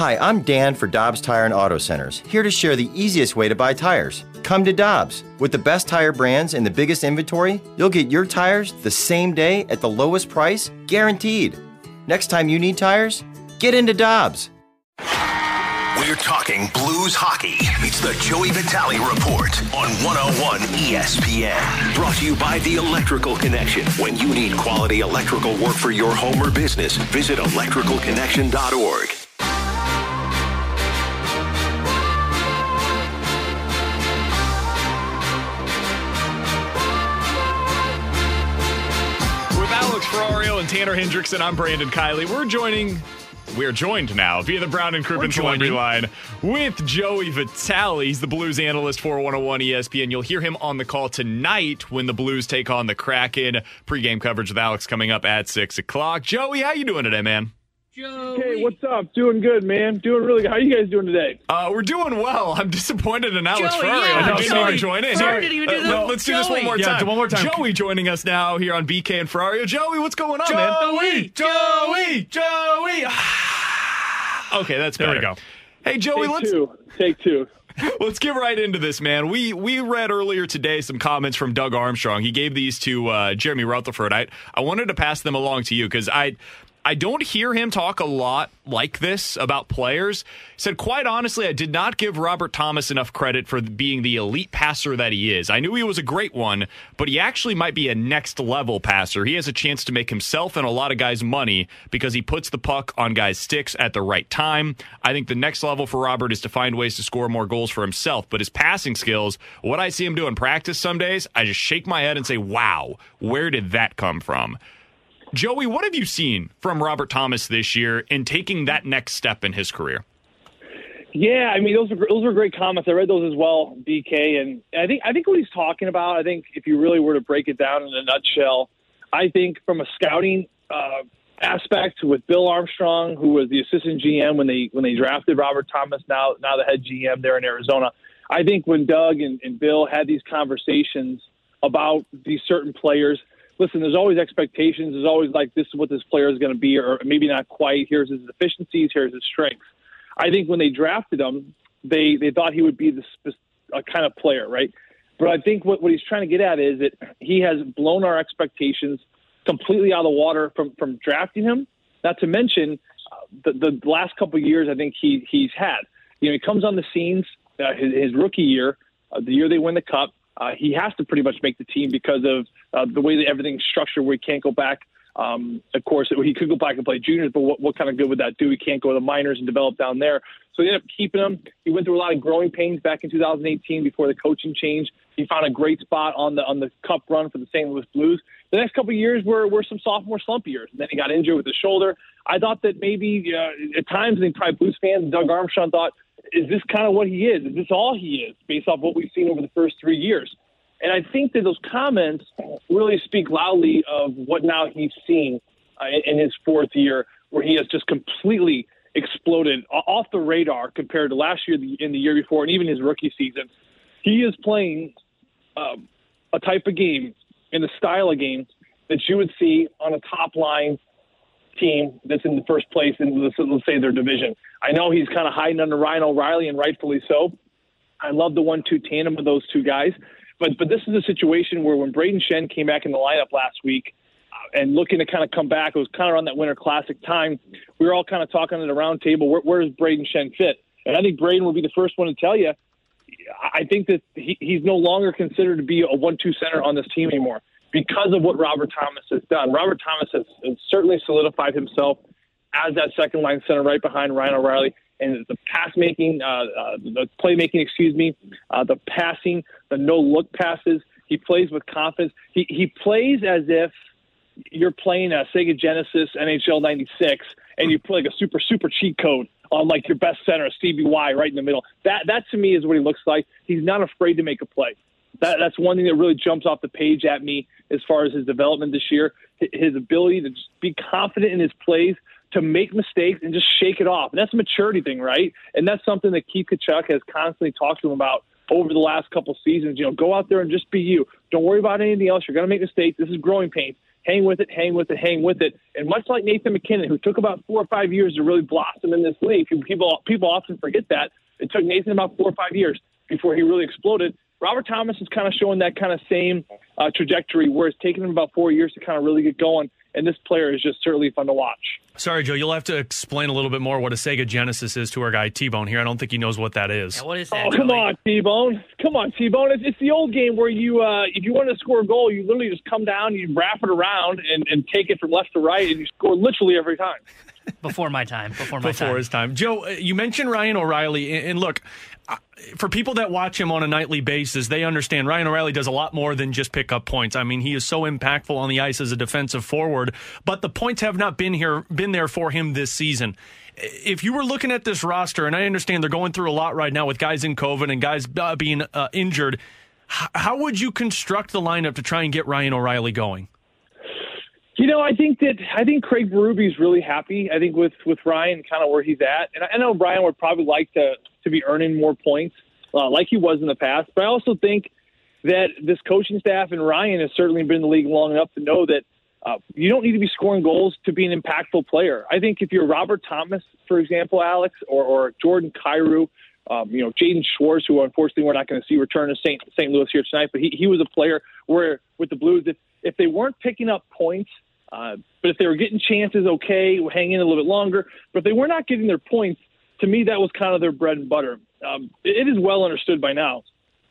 Hi, I'm Dan for Dobbs Tire and Auto Centers, here to share the easiest way to buy tires. Come to Dobbs. With the best tire brands and the biggest inventory, you'll get your tires the same day at the lowest price, guaranteed. Next time you need tires, get into Dobbs. We're talking blues hockey. It's the Joey Vitale Report on 101 ESPN. Brought to you by The Electrical Connection. When you need quality electrical work for your home or business, visit electricalconnection.org. Tanner Hendrickson, I'm Brandon Kiley. We're joining. We're joined now via the Brown and Crouppen Celebrity Line with Joey Vitale. He's the Blues analyst for 101 ESPN. You'll hear him on the call tonight when the Blues take on the Kraken. Pre-game coverage with Alex coming up at six o'clock. Joey, how you doing today, man? Hey, what's up? Doing good, man. Doing really good. How you guys doing today? Uh, we're doing well. I'm disappointed in Alex Joey, Ferrario. yeah, who didn't sorry. even join in. Sorry, Here, didn't even do uh, that. no, let's do this one more time. do one more time. Joey joining us now here on BK and Ferrario. Joey, what's going on, man? Joey, Joey, Joey. okay, that's There we go. Hey, Joey, Take let's two. Take two. let's get right into this, man. We we read earlier today some comments from Doug Armstrong. He gave these to uh, Jeremy Rutherford. I I wanted to pass them along to you because I. I don't hear him talk a lot like this about players. He said, quite honestly, I did not give Robert Thomas enough credit for being the elite passer that he is. I knew he was a great one, but he actually might be a next level passer. He has a chance to make himself and a lot of guys money because he puts the puck on guys' sticks at the right time. I think the next level for Robert is to find ways to score more goals for himself, but his passing skills, what I see him do in practice some days, I just shake my head and say, wow, where did that come from? Joey, what have you seen from Robert Thomas this year in taking that next step in his career? Yeah, I mean those were those are great comments. I read those as well, BK, and I think I think what he's talking about. I think if you really were to break it down in a nutshell, I think from a scouting uh, aspect with Bill Armstrong, who was the assistant GM when they when they drafted Robert Thomas, now now the head GM there in Arizona. I think when Doug and, and Bill had these conversations about these certain players, listen, there's always expectations. There's always like this is what this player is going to be, or maybe not quite. Here's his deficiencies. Here's his strengths. I think when they drafted him, they they thought he would be the spe- a kind of player, right? But I think what, what he's trying to get at is that he has blown our expectations completely out of the water from from drafting him. Not to mention uh, the the last couple of years, I think he he's had. You know, he comes on the scenes uh, his, his rookie year, uh, the year they win the cup. Uh, he has to pretty much make the team because of uh, the way that everything's structured, where he can't go back. Um, of course, he could go back and play juniors, but what, what kind of good would that do? He can't go to the minors and develop down there. So they ended up keeping him. He went through a lot of growing pains back in 2018 before the coaching change. He found a great spot on the on the cup run for the St. Louis Blues. The next couple of years were were some sophomore slump years. And then he got injured with his shoulder. I thought that maybe uh, at times, I think probably Blues fans Doug Armstrong thought, is this kind of what he is? Is this all he is based off what we've seen over the first three years? And I think that those comments really speak loudly of what now he's seeing uh, in his fourth year, where he has just completely exploded off the radar compared to last year and the year before, and even his rookie season. He is playing um, a type of game in the style of game that you would see on a top line team that's in the first place in let's, let's say their division. I know he's kind of hiding under Ryan O'Reilly, and rightfully so. I love the one-two tandem of those two guys, but but this is a situation where when Brayden Schenn came back in the lineup last week uh, and looking to kind of come back, it was kind of around that Winter Classic time. We were all kind of talking at a round table. Where, where does Brayden Schenn fit? And I think Brayden will be the first one to tell you. I think that he, he's no longer considered to be a one-two center on this team anymore because of what Robert Thomas has done. Robert Thomas has, certainly solidified himself as that second line center right behind Ryan O'Reilly. And the pass making, uh, uh, the play making, excuse me, uh, the passing, the no look passes. He plays with confidence. He he plays as if you're playing a Sega Genesis NHL '96 and you put like a super super cheat code on like your best center, Stevie Y, right in the middle. That that to me is what he looks like. He's not afraid to make a play. That, that's one thing that really jumps off the page at me as far as his development this year. His ability to just be confident in his plays, to make mistakes and just shake it off. And that's a maturity thing, right? And that's something that Keith Tkachuk has constantly talked to him about over the last couple seasons. You know, go out there and just be you. Don't worry about anything else. You're going to make mistakes. This is growing pains. Hang with it, hang with it, hang with it. And much like Nathan MacKinnon, who took about four or five years to really blossom in this league, people people often forget that it took Nathan about four or five years before he really exploded. Robert Thomas is kind of showing that kind of same uh, trajectory, where it's taken him about four years to kind of really get going. And this player is just certainly fun to watch. Sorry, Joe, you'll have to explain a little bit more what a Sega Genesis is to our guy T Bone here. I don't think he knows what that is. Yeah, what is that? Oh, come Joey? on, T Bone. Come on, T Bone. It's, it's the old game where you, uh, if you want to score a goal, you literally just come down, you wrap it around, and, and take it from left to right, and you score literally every time. Before my time. Before my Before time. his time. Joe, uh, you mentioned Ryan O'Reilly, and- look, uh, for people that watch him on a nightly basis, they understand Ryan O'Reilly does a lot more than just pick up points. I mean, he is so impactful on the ice as a defensive forward, but the points have not been here, been there for him this season. If you were looking at this roster, and I understand they're going through a lot right now with guys in COVID and guys uh, being uh, injured, how would you construct the lineup to try and get Ryan O'Reilly going? You know, I think that I think Craig Berube is really happy. I think with with Ryan, kind of where he's at, and I know Ryan would probably like to to be earning more points, uh, like he was in the past. But I also think that this coaching staff and Ryan has certainly been in the league long enough to know that uh, you don't need to be scoring goals to be an impactful player. I think if you're Robert Thomas, for example, Alex, or, or Jordan Kyrou, um, you know, Jaden Schwartz, who unfortunately we're not going to see return to St. St. Louis here tonight, but he, he was a player where with the Blues, if, if they weren't picking up points, uh, but if they were getting chances, okay, hang in a little bit longer. But if they were not getting their points, to me, that was kind of their bread and butter. Um, it, it is well understood by now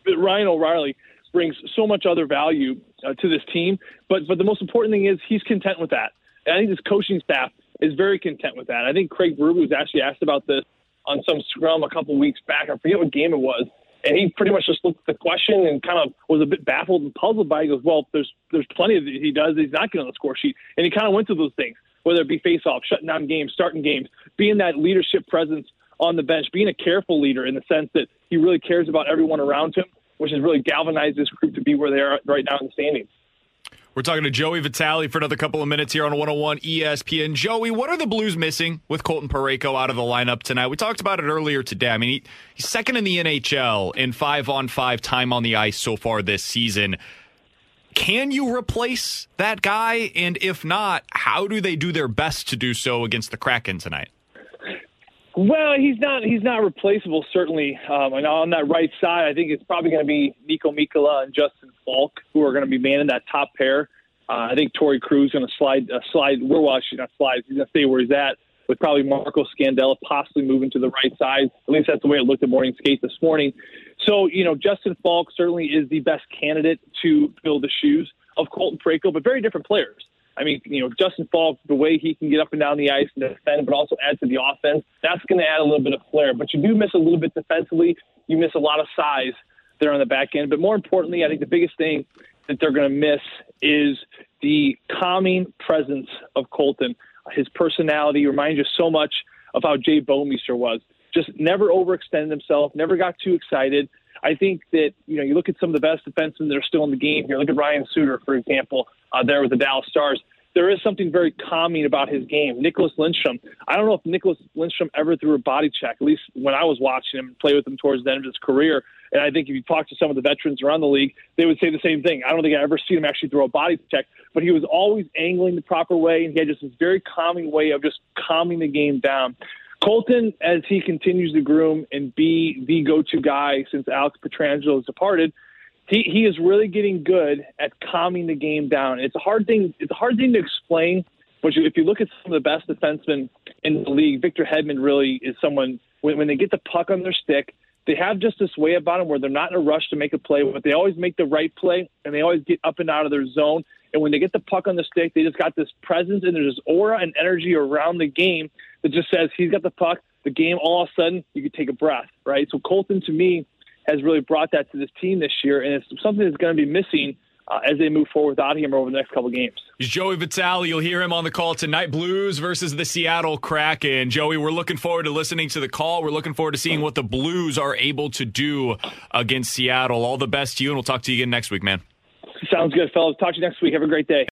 that Ryan O'Reilly brings so much other value uh, to this team. But but the most important thing is he's content with that. And I think this coaching staff is very content with that. I think Craig Berube was actually asked about this on some scrum a couple weeks back. I forget what game it was. And he pretty much just looked at the question and kind of was a bit baffled and puzzled by it. He goes, Well, there's there's plenty of he does. He's not getting on the score sheet. And he kind of went through those things, whether it be face off, shutting down games, starting games, being that leadership presence on the bench, being a careful leader in the sense that he really cares about everyone around him, which has really galvanized this group to be where they are right now in the standings. We're talking to Joey Vitale for another couple of minutes here on 101 ESPN. Joey, what are the Blues missing with Colton Parayko out of the lineup tonight? We talked about it earlier today. I mean, he, he's second in the NHL in five on five time on the ice so far this season. Can you replace that guy? And if not, how do they do their best to do so against the Kraken tonight? Well, he's not he's not replaceable certainly. Um, and on that right side, I think it's probably going to be Niko Mikkola and Justin Faulk who are going to be manning that top pair. Uh, I think Torey Krug's going to slide uh, slide. We're watching not slide. He's going to stay where he's at with probably Marco Scandella possibly moving to the right side. At least that's the way it looked at morning skate this morning. So you know, Justin Faulk certainly is the best candidate to fill the shoes of Colton Parayko, but very different players. I mean, you know, Justin Faulk, the way he can get up and down the ice and defend, but also add to the offense, that's going to add a little bit of flair. But you do miss a little bit defensively. You miss a lot of size there on the back end. But more importantly, I think the biggest thing that they're going to miss is the calming presence of Colton. His personality reminds you so much of how Jay Bouwmeester was. Just never overextended himself, never got too excited. I think that, you know, you look at some of the best defensemen that are still in the game here. Look at Ryan Suter, for example, uh, there with the Dallas Stars. There is something very calming about his game. Nicholas Lindstrom. I don't know if Nicholas Lindstrom ever threw a body check, at least when I was watching him play with him towards the end of his career. And I think if you talk to some of the veterans around the league, they would say the same thing. I don't think I ever seen him actually throw a body check, but he was always angling the proper way, and he had just this very calming way of just calming the game down. Colton, as he continues to groom and be the go-to guy since Alex Pietrangelo has departed, he, he is really getting good at calming the game down. It's a hard thing. It's a hard thing to explain, but if you look at some of the best defensemen in the league, Victor Hedman really is someone when, when they get the puck on their stick, they have just this way about them where they're not in a rush to make a play, but they always make the right play and they always get up and out of their zone. And when they get the puck on the stick, they just got this presence and there's this aura and energy around the game that just says he's got the puck. The game, all of a sudden, you could take a breath, right? So Colton, to me, has really brought that to this team this year, and it's something that's going to be missing uh, as they move forward without him over the next couple games. Joey Vitale. You'll hear him on the call tonight. Blues versus the Seattle Kraken. Joey, we're looking forward to listening to the call. We're looking forward to seeing what the Blues are able to do against Seattle. All the best to you, and we'll talk to you again next week, man. Sounds good, fellas. Talk to you next week. Have a great day.